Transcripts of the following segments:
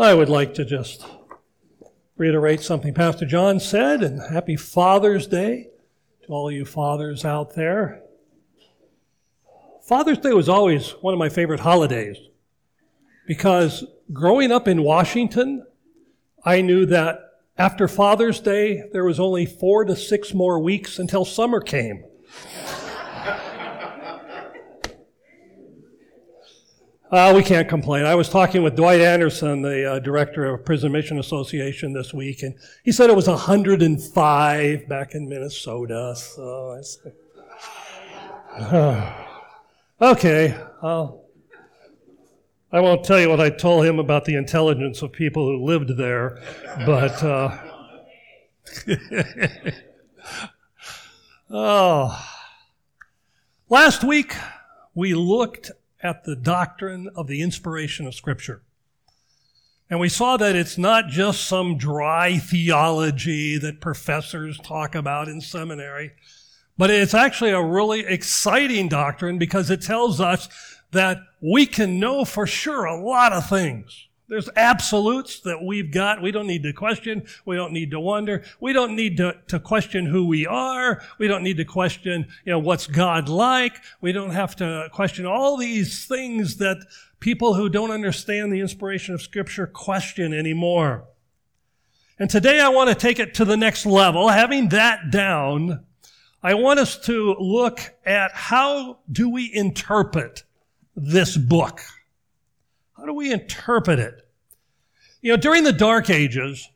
I would like to just reiterate something Pastor John said, and happy Father's Day to all you fathers out there. Father's Day was always one of my favorite holidays because growing up in Washington, I knew that after Father's Day, there was only four to six more weeks until summer came. Uh, we can't complain. I was talking with Dwight Anderson, the uh, director of Prison Mission Association, this week, and he said it was 105 back in Minnesota. So I said, okay, I'll, I won't tell you what I told him about the intelligence of people who lived there, but uh, oh, last week we looked at the doctrine of the inspiration of Scripture. And we saw that it's not just some dry theology that professors talk about in seminary, but it's actually a really exciting doctrine because it tells us that we can know for sure a lot of things. There's absolutes that we've got. We don't need to question. We don't need to wonder. We don't need to, to question who we are. We don't need to question, you know, what's God like. We don't have to question all these things that people who don't understand the inspiration of Scripture question anymore. And today I want to take it to the next level. Having that down, I want us to look at how do we interpret this book? How do we interpret it? You know, during the Dark Ages,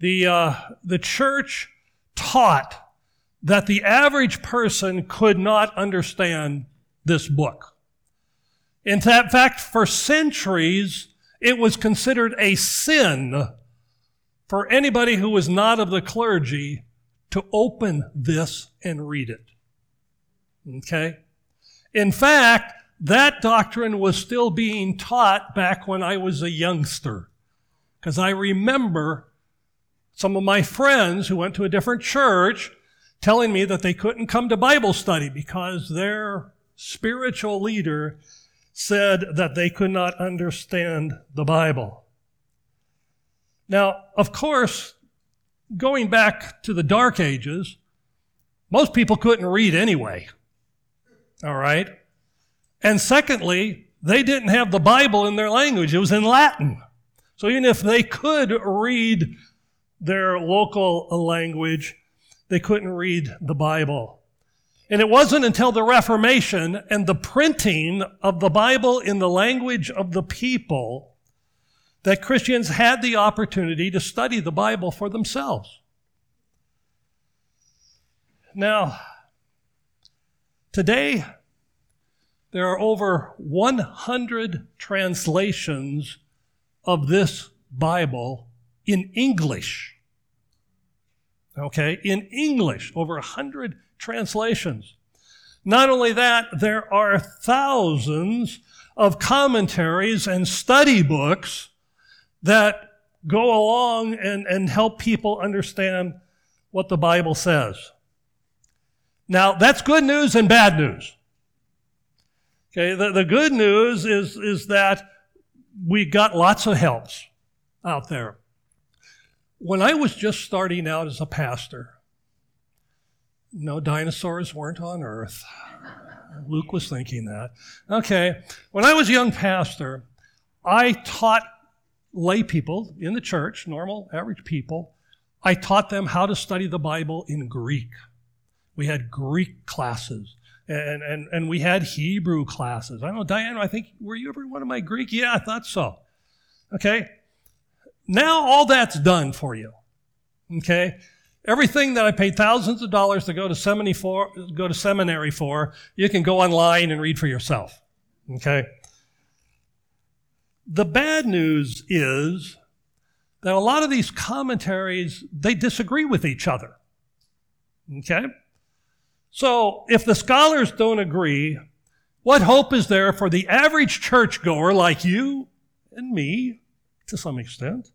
the, uh, the church taught that the average person could not understand this book. In fact, for centuries, it was considered a sin for anybody who was not of the clergy to open this and read it. Okay? In fact, that doctrine was still being taught back when I was a youngster. Because I remember some of my friends who went to a different church telling me that they couldn't come to Bible study because their spiritual leader said that they could not understand the Bible. Now, of course, going back to the Dark Ages, most people couldn't read anyway. All right? And secondly, they didn't have the Bible in their language. It was in Latin. So even if they could read their local language, they couldn't read the Bible. And it wasn't until the Reformation and the printing of the Bible in the language of the people that Christians had the opportunity to study the Bible for themselves. Now, today, there are over 100 translations of this Bible in English. Okay, in English, over a 100 translations. Not only that, there are thousands of commentaries and study books that go along and, and help people understand what the Bible says. Now, that's good news and bad news. Okay, the, the good news is, is that we got lots of helps out there. When I was just starting out as a pastor, no dinosaurs weren't on earth. Luke was thinking that. Okay, when I was a young pastor, I taught lay people in the church, normal, average people, I taught them how to study the Bible in Greek. We had Greek classes and, and, and we had Hebrew classes. I don't know, Diane, I think, were you ever one of my Greek? Yeah, I thought so. Okay. Now all that's done for you. Okay. Everything that I paid thousands of dollars to go to seminary for, go to seminary for, you can go online and read for yourself. Okay. The bad news is that a lot of these commentaries, they disagree with each other. Okay? So, if the scholars don't agree, what hope is there for the average churchgoer like you and me, to some extent?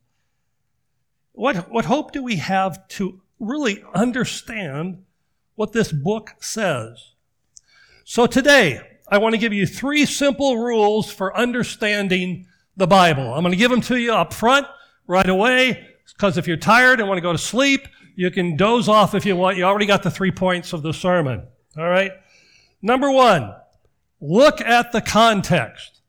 What, what hope do we have to really understand what this book says? So, today, I want to give you three simple rules for understanding the Bible. I'm going to give them to you up front right away because if you're tired and want to go to sleep, you can doze off if you want. You already got the three points of the sermon. All right. Number one, look at the context.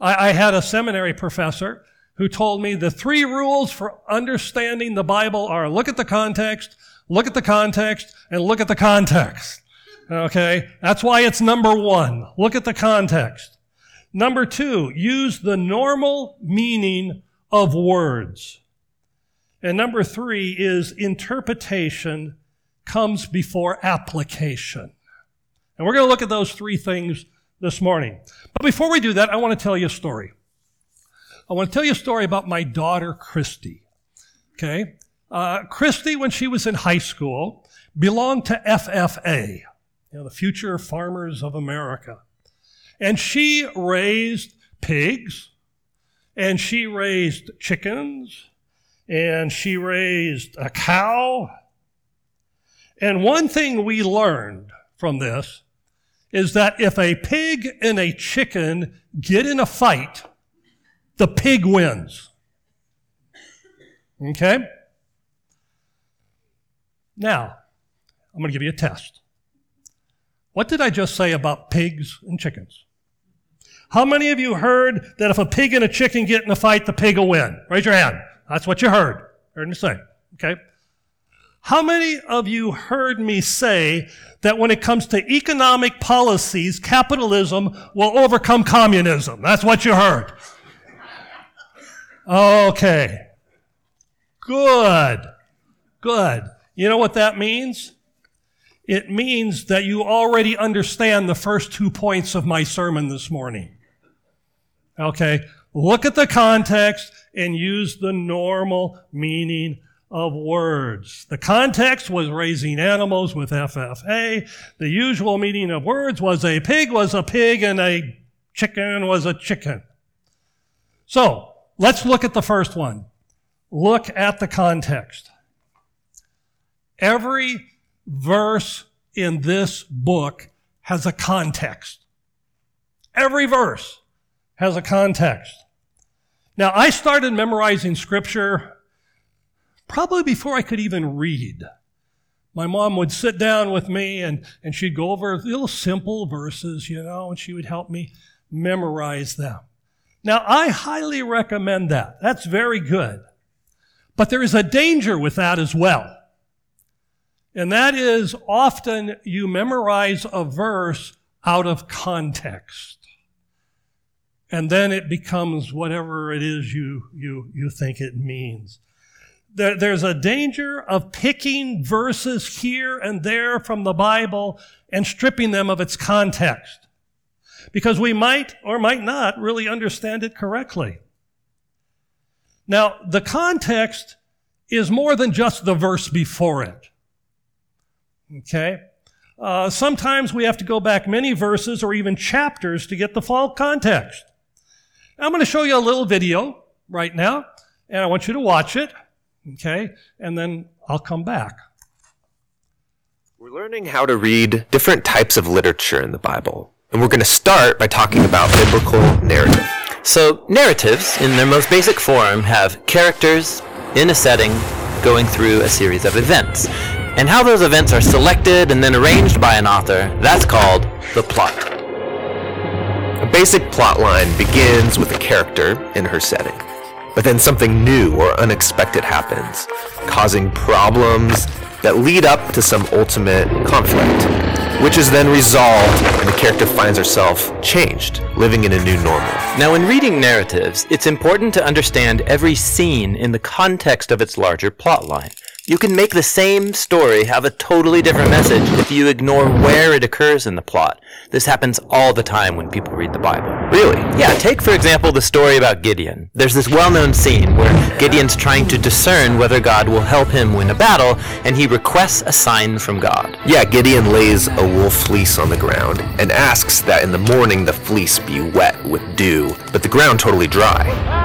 I, I had a seminary professor who told me the three rules for understanding the Bible are look at the context, look at the context, and look at the context. Okay? That's why it's number one. Look at the context. Number two, use the normal meaning of words. And number three is interpretation comes before application. And we're going to look at those three things this morning. But before we do that, I want to tell you a story. I want to tell you a story about my daughter, Christy. Okay? Uh, Christy, when she was in high school, belonged to FFA, you know, the Future Farmers of America. And she raised pigs, and she raised chickens, and she raised a cow. And one thing we learned from this is that if a pig and a chicken get in a fight, the pig wins. Okay? Now, I'm going to give you a test. What did I just say about pigs and chickens? How many of you heard that if a pig and a chicken get in a fight, the pig will win? Raise your hand. That's what you heard. Heard me say. Okay? How many of you heard me say that when it comes to economic policies, capitalism will overcome communism? That's what you heard. Okay. Good. Good. You know what that means? It means that you already understand the first two points of my sermon this morning. Okay. Look at the context and use the normal meaning of words. The context was raising animals with FFA. The usual meaning of words was a pig was a pig and a chicken was a chicken. So, let's look at the first one. Look at the context. Every verse in this book has a context. Every verse has a context. Now, I started memorizing scripture probably before I could even read. My mom would sit down with me and, and she'd go over little simple verses, you know, and she would help me memorize them. Now, I highly recommend that. That's very good. But there is a danger with that as well. And that is often you memorize a verse out of context. And then it becomes whatever it is you, you, you think it means there, there's a danger of picking verses here and there from the Bible and stripping them of its context. Because we might or might not really understand it correctly. Now, the context is more than just the verse before it. Okay? Uh, sometimes we have to go back many verses or even chapters to get the full context. I'm going to show you a little video right now, and I want you to watch it. Okay? And then I'll come back. We're learning how to read different types of literature in the Bible. And we're going to start by talking about biblical narrative. So, narratives, in their most basic form, have characters in a setting going through a series of events. And how those events are selected and then arranged by an author, that's called the plot. A basic plot line begins with a character in her setting. But then something new or unexpected happens, causing problems that lead up to some ultimate conflict, which is then resolved and the character finds herself changed, living in a new normal. Now, in reading narratives, it's important to understand every scene in the context of its larger plotline. You can make the same story have a totally different message if you ignore where it occurs in the plot. This happens all the time when people read the Bible. Really? Yeah, take for example the story about Gideon. There's this well-known scene where Gideon's trying to discern whether God will help him win a battle, and he requests a sign from God. Yeah, Gideon lays a wool fleece on the ground and asks that in the morning the fleece be wet with dew, but the ground totally dry,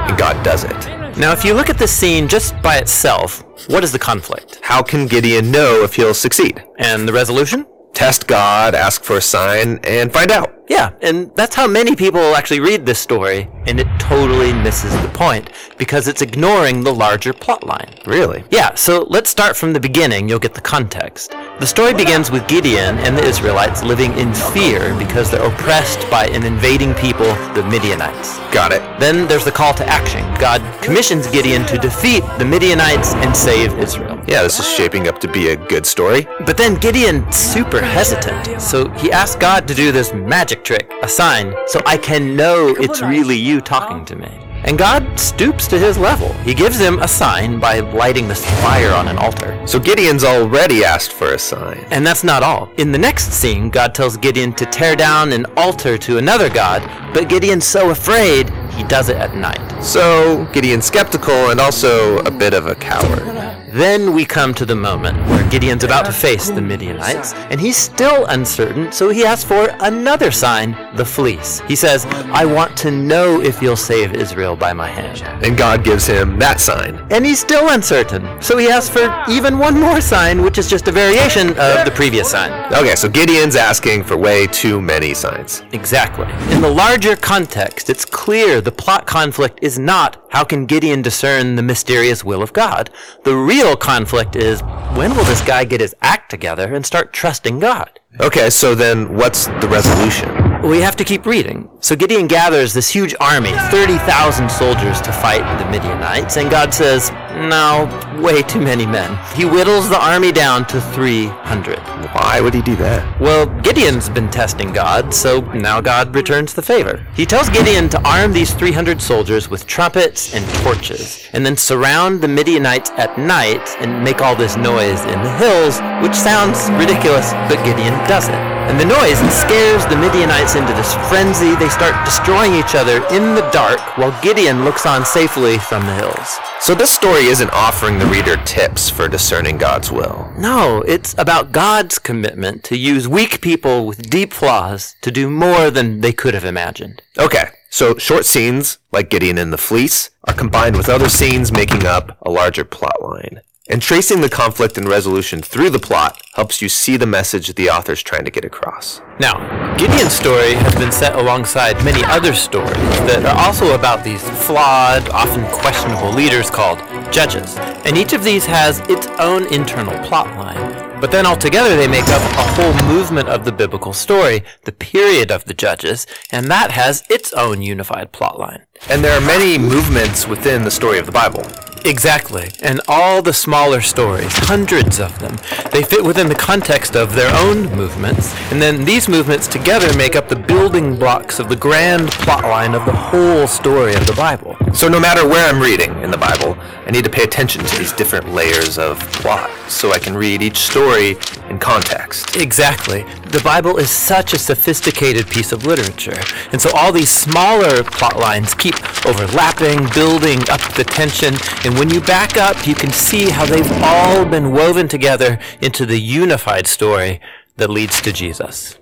and God does it. Now, if you look at this scene just by itself, what is the conflict? How can Gideon know if he'll succeed? And the resolution? Test God, ask for a sign, and find out. Yeah, and that's how many people actually read this story, and it totally misses the point because it's ignoring the larger plot line. Really? Yeah, so let's start from the beginning. You'll get the context. The story begins with Gideon and the Israelites living in fear because they're oppressed by an invading people, the Midianites. Got it. Then there's the call to action. God commissions Gideon to defeat the Midianites and save Israel. Yeah, this is shaping up to be a good story. But then Gideon's super hesitant, so he asks God to do this magic trick, a sign, so I can know it's really you talking to me. And God stoops to his level. He gives him a sign by lighting this fire on an altar. So Gideon's already asked for a sign. And that's not all. In the next scene, God tells Gideon to tear down an altar to another god, but Gideon's so afraid, he does it at night. So Gideon's skeptical and also a bit of a coward. Then we come to the moment where Gideon's about to face the Midianites, and he's still uncertain, so he asks for another sign, the fleece. He says, I want to know if you'll save Israel by my hand. And God gives him that sign. And he's still uncertain, so he asks for even one more sign, which is just a variation of the previous sign. Okay, so Gideon's asking for way too many signs. Exactly. In the larger context, it's clear the plot conflict is not how can Gideon discern the mysterious will of God? The real conflict is when will this guy get his act together and start trusting God? Okay, so then what's the resolution? We have to keep reading. So Gideon gathers this huge army, 30,000 soldiers to fight the Midianites, and God says, no, way too many men. He whittles the army down to 300. Why would he do that? Well, Gideon's been testing God, so now God returns the favor. He tells Gideon to arm these 300 soldiers with trumpets and torches, and then surround the Midianites at night and make all this noise in the hills, which sounds ridiculous, but Gideon does it. And the noise scares the Midianites into this frenzy. They start destroying each other in the dark while Gideon looks on safely from the hills. So this story isn't offering the reader tips for discerning God's will. No, it's about God's commitment to use weak people with deep flaws to do more than they could have imagined. Okay, so short scenes, like Gideon and the fleece, are combined with other scenes making up a larger plot line. And tracing the conflict and resolution through the plot helps you see the message the author's trying to get across. Now, Gideon's story has been set alongside many other stories that are also about these flawed, often questionable leaders called judges. And each of these has its own internal plot line. But then altogether they make up a whole movement of the biblical story, the period of the judges, and that has its own unified plot line. And there are many movements within the story of the Bible. Exactly. And all the smaller stories, hundreds of them, they fit within the context of their own movements. And then these movements together make up the building blocks of the grand plotline of the whole story of the Bible. So no matter where I'm reading in the Bible, I need to pay attention to these different layers of plot so I can read each story in context. Exactly. The Bible is such a sophisticated piece of literature. And so all these smaller plot lines keep overlapping, building up the tension, and when you back up, you can see how they've all been woven together into the unified story that leads to Jesus.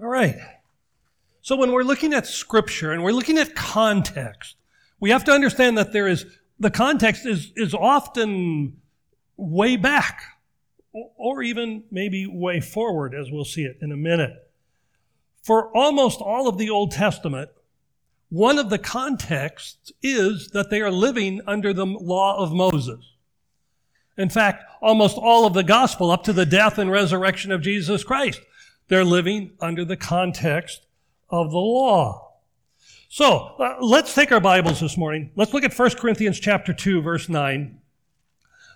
All right. So when we're looking at scripture and we're looking at context, we have to understand that there is, the context is, is often way back or even maybe way forward as we'll see it in a minute. For almost all of the Old Testament, one of the contexts is that they are living under the law of Moses. In fact, almost all of the gospel up to the death and resurrection of Jesus Christ, they're living under the context of the law. So, uh, let's take our Bibles this morning. Let's look at 1 Corinthians chapter 2 verse 9.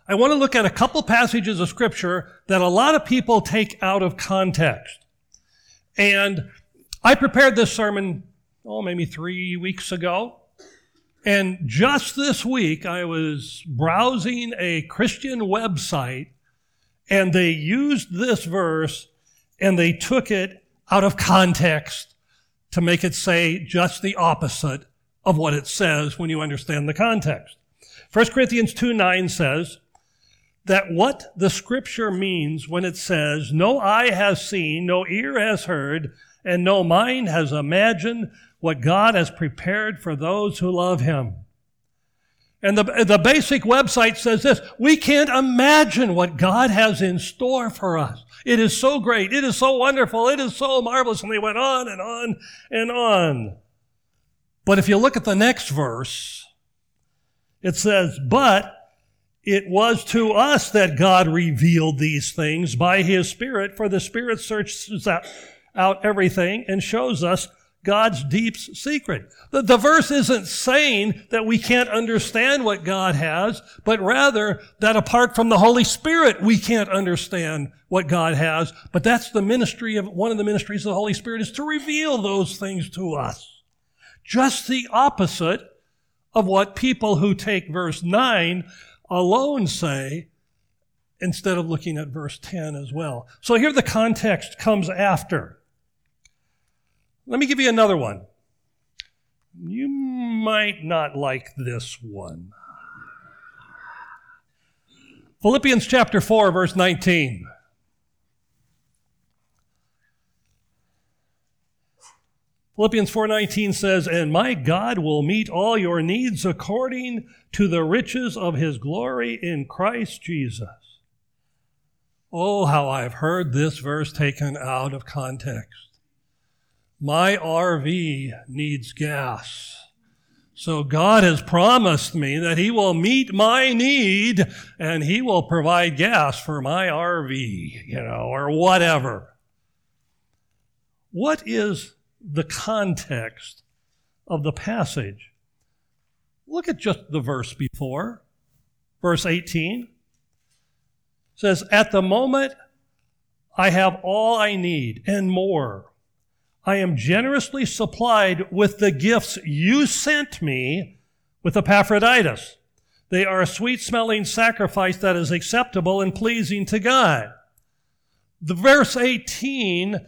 I want to look at a couple passages of scripture that a lot of people take out of context. And I prepared this sermon, oh, maybe three weeks ago. And just this week, I was browsing a Christian website and they used this verse and they took it out of context to make it say just the opposite of what it says when you understand the context. 1 Corinthians 2 9 says that what the scripture means when it says, No eye has seen, no ear has heard, and no mind has imagined what God has prepared for those who love him. And the, the basic website says this We can't imagine what God has in store for us. It is so great. It is so wonderful. It is so marvelous. And they went on and on and on. But if you look at the next verse, it says, But it was to us that God revealed these things by his Spirit, for the Spirit searches out, out everything and shows us God's deep secret. The, the verse isn't saying that we can't understand what God has, but rather that apart from the Holy Spirit, we can't understand what God has. But that's the ministry of, one of the ministries of the Holy Spirit is to reveal those things to us. Just the opposite of what people who take verse 9 alone say instead of looking at verse 10 as well. So here the context comes after. Let me give you another one. You might not like this one. Philippians chapter 4, verse 19. Philippians 4:19 says, "And my God will meet all your needs according to the riches of his glory in Christ Jesus." Oh, how I've heard this verse taken out of context. My RV needs gas. So God has promised me that he will meet my need and he will provide gas for my RV, you know, or whatever. What is the context of the passage. Look at just the verse before. Verse 18 says, At the moment, I have all I need and more. I am generously supplied with the gifts you sent me with Epaphroditus. They are a sweet smelling sacrifice that is acceptable and pleasing to God. The verse 18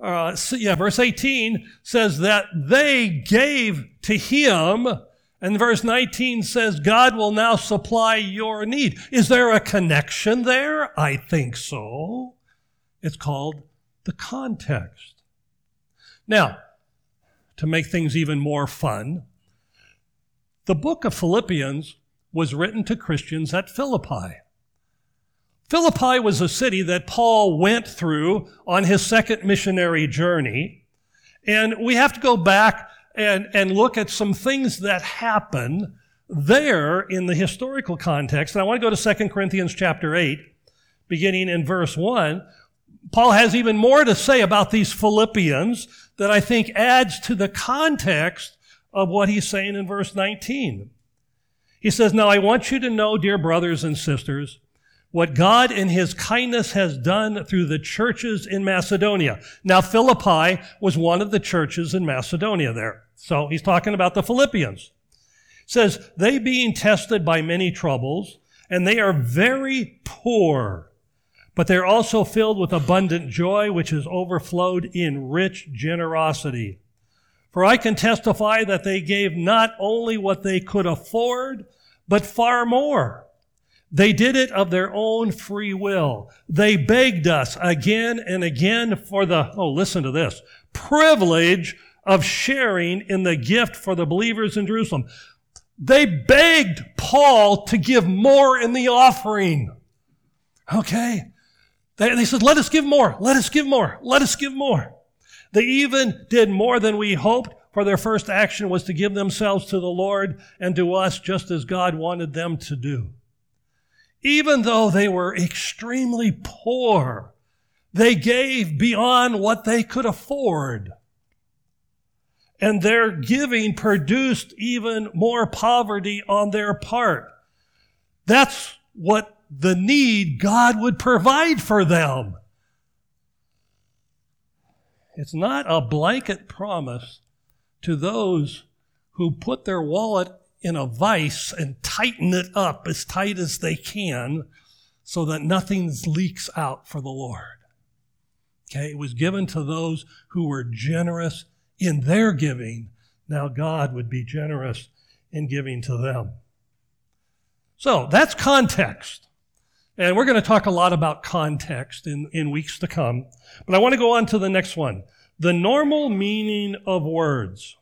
uh, yeah, verse 18 says that they gave to him. And verse 19 says, God will now supply your need. Is there a connection there? I think so. It's called the context. Now, to make things even more fun, the book of Philippians was written to Christians at Philippi. Philippi was a city that Paul went through on his second missionary journey. And we have to go back and, and look at some things that happen there in the historical context. And I want to go to 2 Corinthians chapter 8, beginning in verse 1. Paul has even more to say about these Philippians that I think adds to the context of what he's saying in verse 19. He says, Now I want you to know, dear brothers and sisters, what God in his kindness has done through the churches in Macedonia. Now, Philippi was one of the churches in Macedonia there. So he's talking about the Philippians. It says, they being tested by many troubles, and they are very poor, but they're also filled with abundant joy, which has overflowed in rich generosity. For I can testify that they gave not only what they could afford, but far more they did it of their own free will. They begged us again and again for the, oh, listen to this, privilege of sharing in the gift for the believers in Jerusalem. They begged Paul to give more in the offering. Okay? They, they said, let us give more, let us give more, let us give more. They even did more than we hoped, for their first action was to give themselves to the Lord and to us just as God wanted them to do even though they were extremely poor, they gave beyond what they could afford. And their giving produced even more poverty on their part. That's what the need God would provide for them. It's not a blanket promise to those who put their wallet in a vice and tighten it up as tight as they can so that nothing leaks out for the Lord. Okay, it was given to those who were generous in their giving. Now God would be generous in giving to them. So that's context. And we're going to talk a lot about context in, in weeks to come. But I want to go on to the next one. The normal meaning of words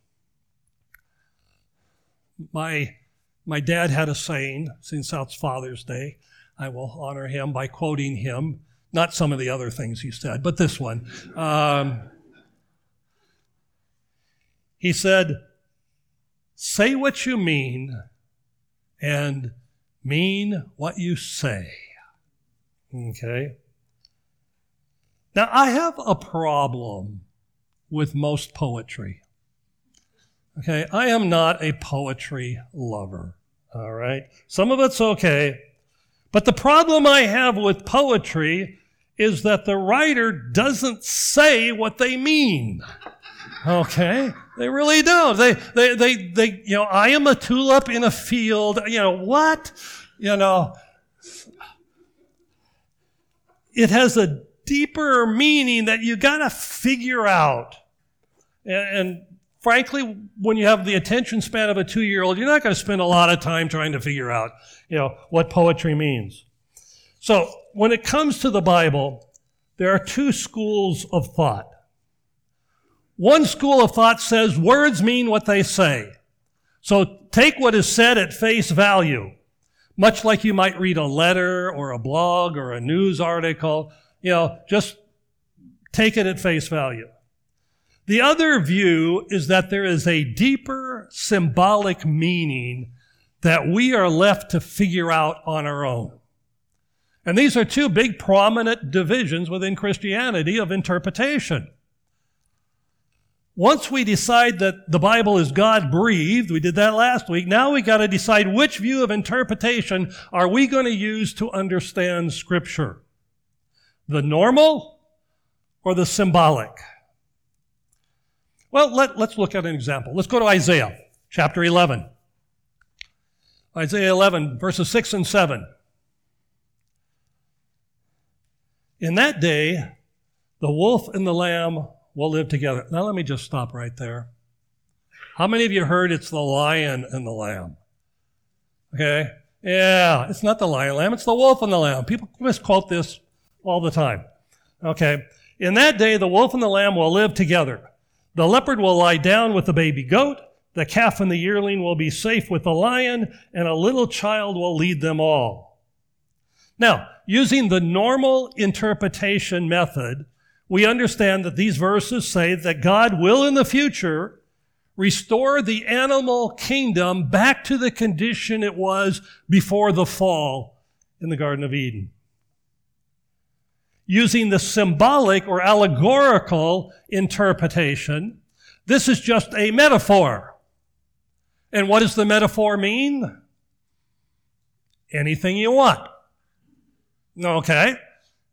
my My dad had a saying, since it's Father's Day. I will honor him by quoting him, not some of the other things he said, but this one. Um, he said, Say what you mean and mean what you say. Okay? Now, I have a problem with most poetry. Okay, I am not a poetry lover. All right, some of it's okay. But the problem I have with poetry is that the writer doesn't say what they mean. Okay? They really don't. They, they, they, they, you know, I am a tulip in a field. You know, what? You know, it has a deeper meaning that you got to figure out. And, and, frankly, when you have the attention span of a two year old, you're not going to spend a lot of time trying to figure out, you know, what poetry means. So when it comes to the Bible, there are two schools of thought. One school of thought says words mean what they say. So take what is said at face value, much like you might read a letter or a blog or a news article. You know, just take it at face value. The other view is that there is a deeper symbolic meaning that we are left to figure out on our own. And these are two big prominent divisions within Christianity of interpretation. Once we decide that the Bible is God breathed, we did that last week, now we got to decide which view of interpretation are we going to use to understand Scripture? The normal or the symbolic? Well, let, us look at an example. Let's go to Isaiah chapter 11. Isaiah 11, verses 6 and 7. In that day, the wolf and the lamb will live together. Now, let me just stop right there. How many of you heard it's the lion and the lamb? Okay? Yeah, it's not the lion lamb, it's the wolf and the lamb. People misquote this all the time. Okay? In that day, the wolf and the lamb will live together. The leopard will lie down with the baby goat. The calf and the yearling will be safe with the lion, and a little child will lead them all. Now, using the normal interpretation method, we understand that these verses say that God will in the future restore the animal kingdom back to the condition it was before the fall in the Garden of Eden. Using the symbolic or allegorical interpretation, this is just a metaphor. And what does the metaphor mean? Anything you want. Okay?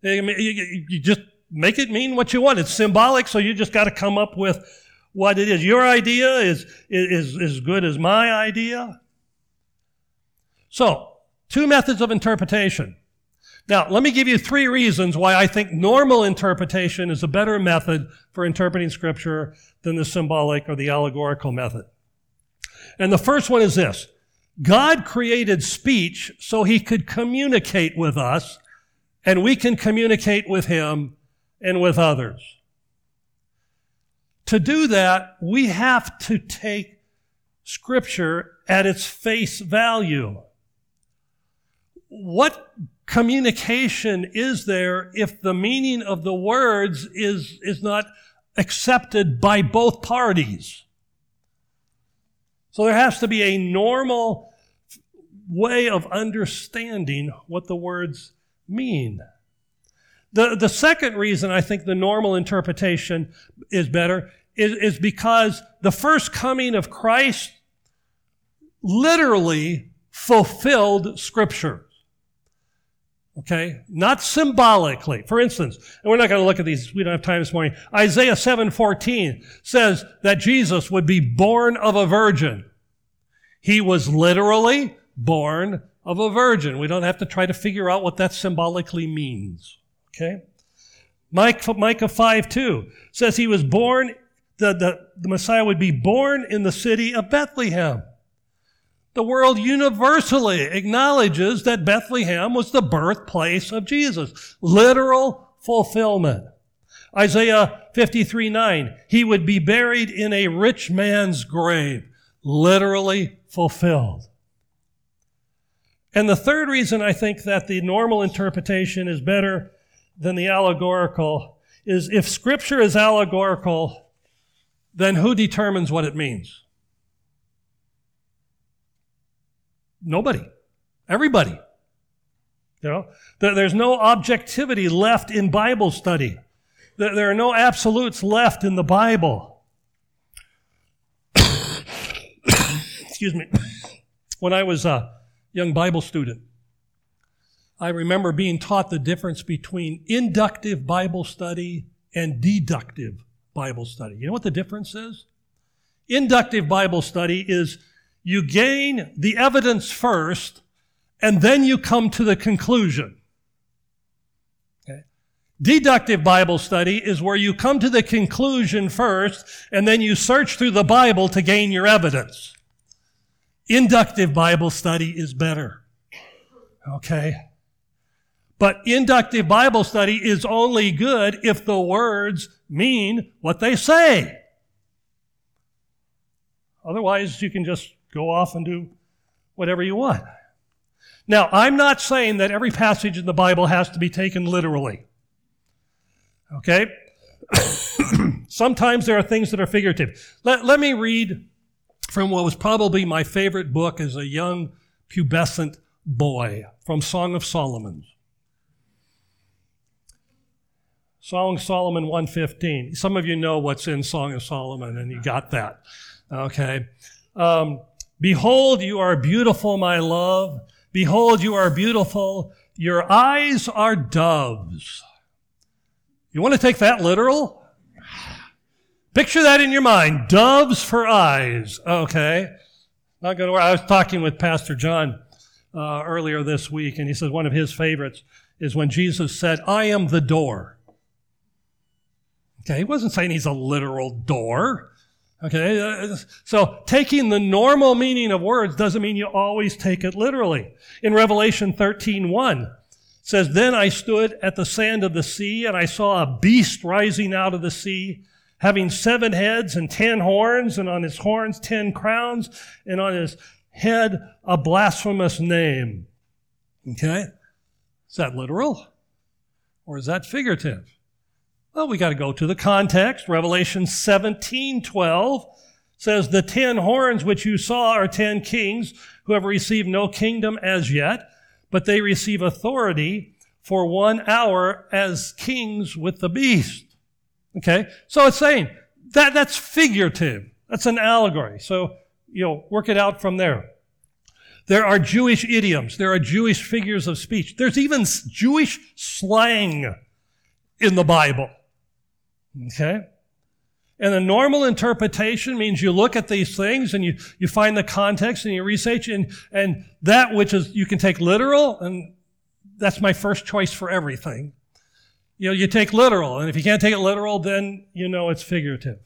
You just make it mean what you want. It's symbolic, so you just got to come up with what it is. Your idea is, is, as good as my idea. So, two methods of interpretation. Now, let me give you three reasons why I think normal interpretation is a better method for interpreting Scripture than the symbolic or the allegorical method. And the first one is this God created speech so he could communicate with us, and we can communicate with him and with others. To do that, we have to take Scripture at its face value. What communication is there if the meaning of the words is, is not accepted by both parties? So there has to be a normal way of understanding what the words mean. The, the second reason I think the normal interpretation is better is, is because the first coming of Christ literally fulfilled Scripture. Okay? Not symbolically. For instance, and we're not going to look at these, we don't have time this morning. Isaiah 7:14 says that Jesus would be born of a virgin. He was literally born of a virgin. We don't have to try to figure out what that symbolically means. Okay? Micah, Micah 5 2 says he was born, the, the, the Messiah would be born in the city of Bethlehem. The world universally acknowledges that Bethlehem was the birthplace of Jesus. Literal fulfillment. Isaiah 53 9, he would be buried in a rich man's grave. Literally fulfilled. And the third reason I think that the normal interpretation is better than the allegorical is if Scripture is allegorical, then who determines what it means? Nobody. Everybody. You know, there's no objectivity left in Bible study. There are no absolutes left in the Bible. Excuse me. When I was a young Bible student, I remember being taught the difference between inductive Bible study and deductive Bible study. You know what the difference is? Inductive Bible study is you gain the evidence first and then you come to the conclusion. Okay. Deductive Bible study is where you come to the conclusion first and then you search through the Bible to gain your evidence. Inductive Bible study is better. Okay. But inductive Bible study is only good if the words mean what they say. Otherwise, you can just go off and do whatever you want. Now, I'm not saying that every passage in the Bible has to be taken literally. Okay? Sometimes there are things that are figurative. Let, let me read from what was probably my favorite book as a young pubescent boy from Song of Solomon. Song of Solomon 115. Some of you know what's in Song of Solomon, and you got that. Okay. Um, Behold, you are beautiful, my love. Behold, you are beautiful. Your eyes are doves. You want to take that literal? Picture that in your mind. Doves for eyes. Okay. Not going to. I was talking with Pastor John uh, earlier this week, and he said one of his favorites is when Jesus said, I am the door. Okay. He wasn't saying he's a literal door. Okay, uh, so taking the normal meaning of words doesn't mean you always take it literally. In Revelation 13, 1, says, Then I stood at the sand of the sea, and I saw a beast rising out of the sea, having seven heads and ten horns, and on his horns ten crowns, and on his head a blasphemous name. Okay? Is that literal? Or is that figurative? Well, we got to go to the context. Revelation 17 12 says, The ten horns which you saw are ten kings who have received no kingdom as yet, but they receive authority for one hour as kings with the beast. Okay? So it's saying that that's figurative. That's an allegory. So, you know, work it out from there. There are Jewish idioms. There are Jewish figures of speech. There's even Jewish slang in the Bible. Okay? And the normal interpretation means you look at these things and you, you find the context and you research and, and that which is, you can take literal and that's my first choice for everything. You know, you take literal and if you can't take it literal, then you know it's figurative.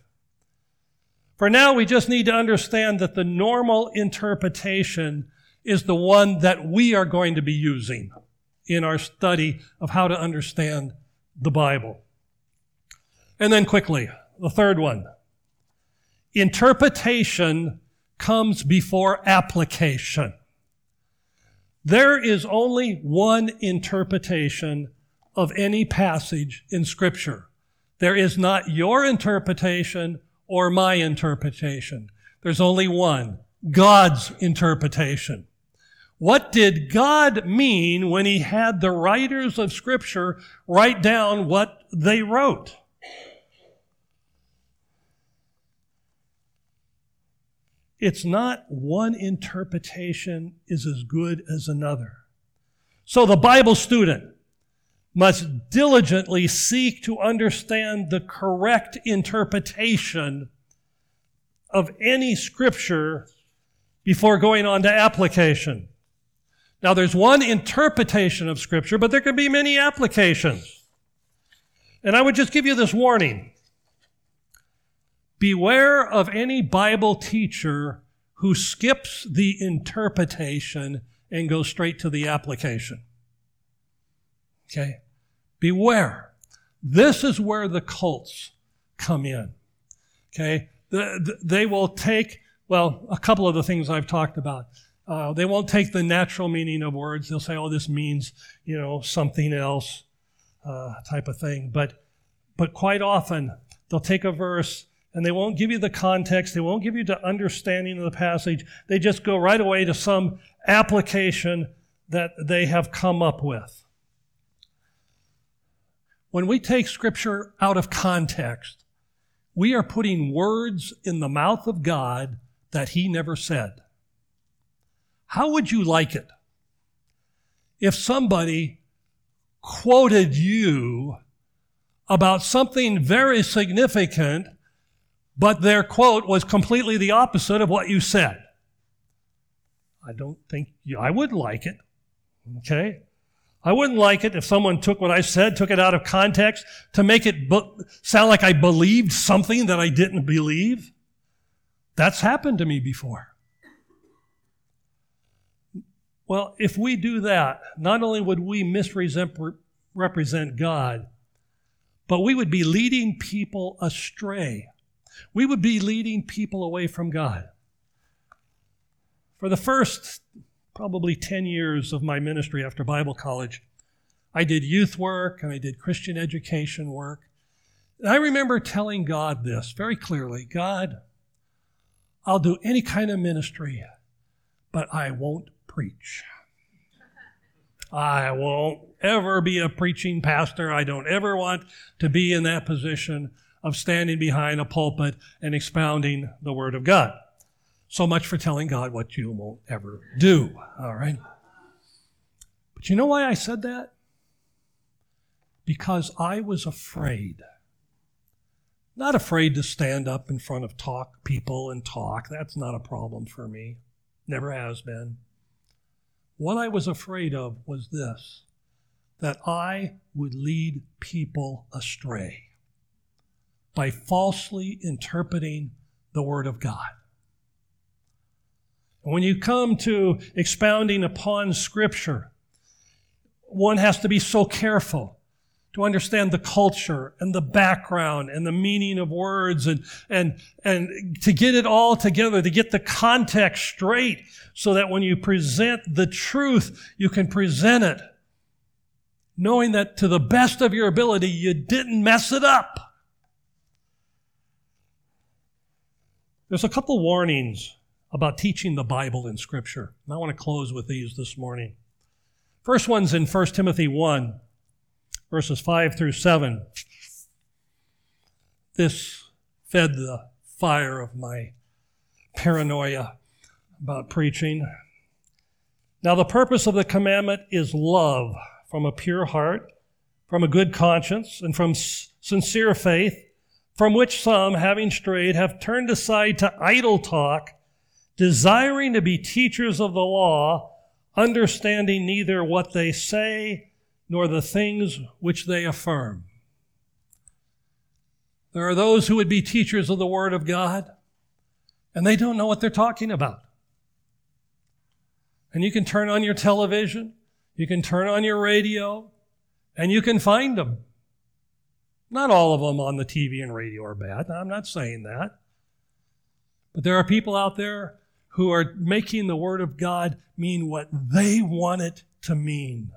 For now, we just need to understand that the normal interpretation is the one that we are going to be using in our study of how to understand the Bible. And then quickly, the third one. Interpretation comes before application. There is only one interpretation of any passage in Scripture. There is not your interpretation or my interpretation. There's only one God's interpretation. What did God mean when He had the writers of Scripture write down what they wrote? It's not one interpretation is as good as another. So the Bible student must diligently seek to understand the correct interpretation of any scripture before going on to application. Now, there's one interpretation of scripture, but there can be many applications. And I would just give you this warning. Beware of any Bible teacher who skips the interpretation and goes straight to the application. Okay? Beware. This is where the cults come in. Okay? The, the, they will take, well, a couple of the things I've talked about. Uh, they won't take the natural meaning of words. They'll say, "Oh, this means you know something else," uh, type of thing. But but quite often they'll take a verse and they won't give you the context. They won't give you the understanding of the passage. They just go right away to some application that they have come up with. When we take Scripture out of context, we are putting words in the mouth of God that He never said. How would you like it if somebody quoted you about something very significant, but their quote was completely the opposite of what you said? I don't think you, I would like it. Okay? I wouldn't like it if someone took what I said, took it out of context to make it sound like I believed something that I didn't believe. That's happened to me before. Well, if we do that, not only would we misrepresent God, but we would be leading people astray. We would be leading people away from God. For the first probably 10 years of my ministry after Bible college, I did youth work and I did Christian education work. And I remember telling God this very clearly God, I'll do any kind of ministry, but I won't preach. I won't ever be a preaching pastor. I don't ever want to be in that position of standing behind a pulpit and expounding the Word of God. So much for telling God what you won't ever do. All right? But you know why I said that? Because I was afraid. Not afraid to stand up in front of talk people and talk. That's not a problem for me. Never has been. What I was afraid of was this that I would lead people astray by falsely interpreting the Word of God. When you come to expounding upon Scripture, one has to be so careful to understand the culture and the background and the meaning of words and, and, and to get it all together, to get the context straight so that when you present the truth, you can present it knowing that to the best of your ability, you didn't mess it up. There's a couple warnings about teaching the Bible in Scripture. And I want to close with these this morning. First one's in 1 Timothy 1, verses 5 through 7. This fed the fire of my paranoia about preaching. Now, the purpose of the commandment is love from a pure heart, from a good conscience, and from sincere faith, from which some, having strayed, have turned aside to idle talk desiring to be teachers of the law, understanding neither what they say nor the things which they affirm. There are those who would be teachers of the Word of God, and they don't know what they're talking about. And you can turn on your television, you can turn on your radio, and you can find them. Not all of them on the TV and radio are bad. I'm not saying that. But there are people out there who are making the Word of God mean what they want it to mean.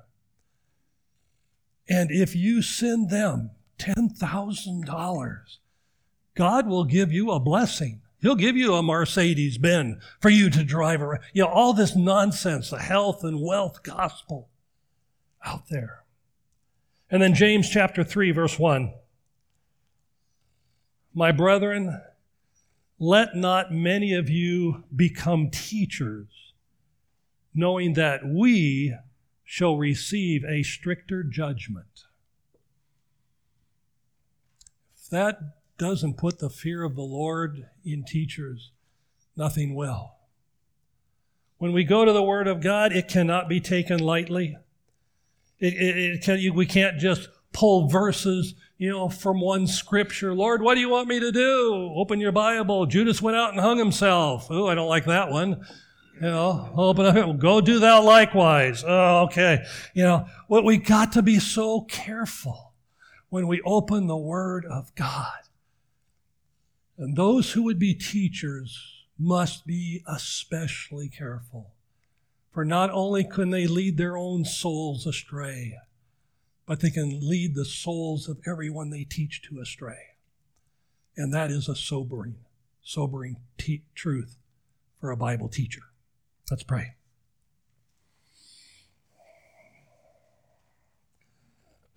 And if you send them $10,000, God will give you a blessing. He'll give you a Mercedes Benz for you to drive around. You know, all this nonsense, the health and wealth gospel out there. And then James chapter 3, verse 1. My brethren, let not many of you become teachers, knowing that we shall receive a stricter judgment. If that doesn't put the fear of the Lord in teachers, nothing will. When we go to the Word of God, it cannot be taken lightly. It, it, it can, we can't just pull verses you know, from one scripture. Lord, what do you want me to do? Open your Bible. Judas went out and hung himself. Oh, I don't like that one. You know, open up, go do thou likewise. Oh, okay. You know, what we got to be so careful when we open the Word of God. And those who would be teachers must be especially careful For not only can they lead their own souls astray, but they can lead the souls of everyone they teach to astray. And that is a sobering, sobering te- truth for a Bible teacher. Let's pray.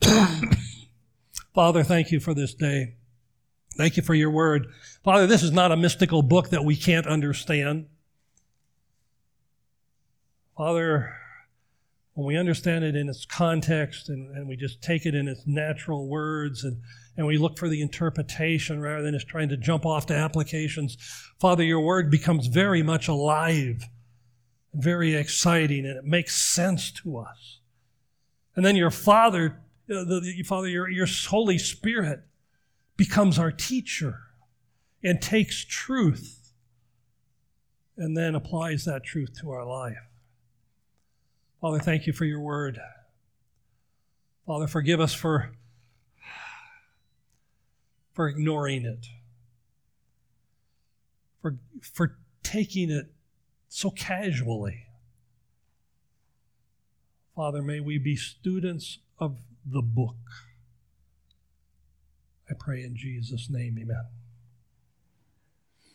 Father, thank you for this day. Thank you for your word. Father, this is not a mystical book that we can't understand. Father, when we understand it in its context and, and we just take it in its natural words and, and we look for the interpretation rather than just trying to jump off to applications, Father, your word becomes very much alive and very exciting and it makes sense to us. And then your Father, uh, the, the, Father, your, your Holy Spirit becomes our teacher and takes truth and then applies that truth to our life. Father, thank you for your word. Father, forgive us for, for ignoring it, for, for taking it so casually. Father, may we be students of the book. I pray in Jesus' name, amen.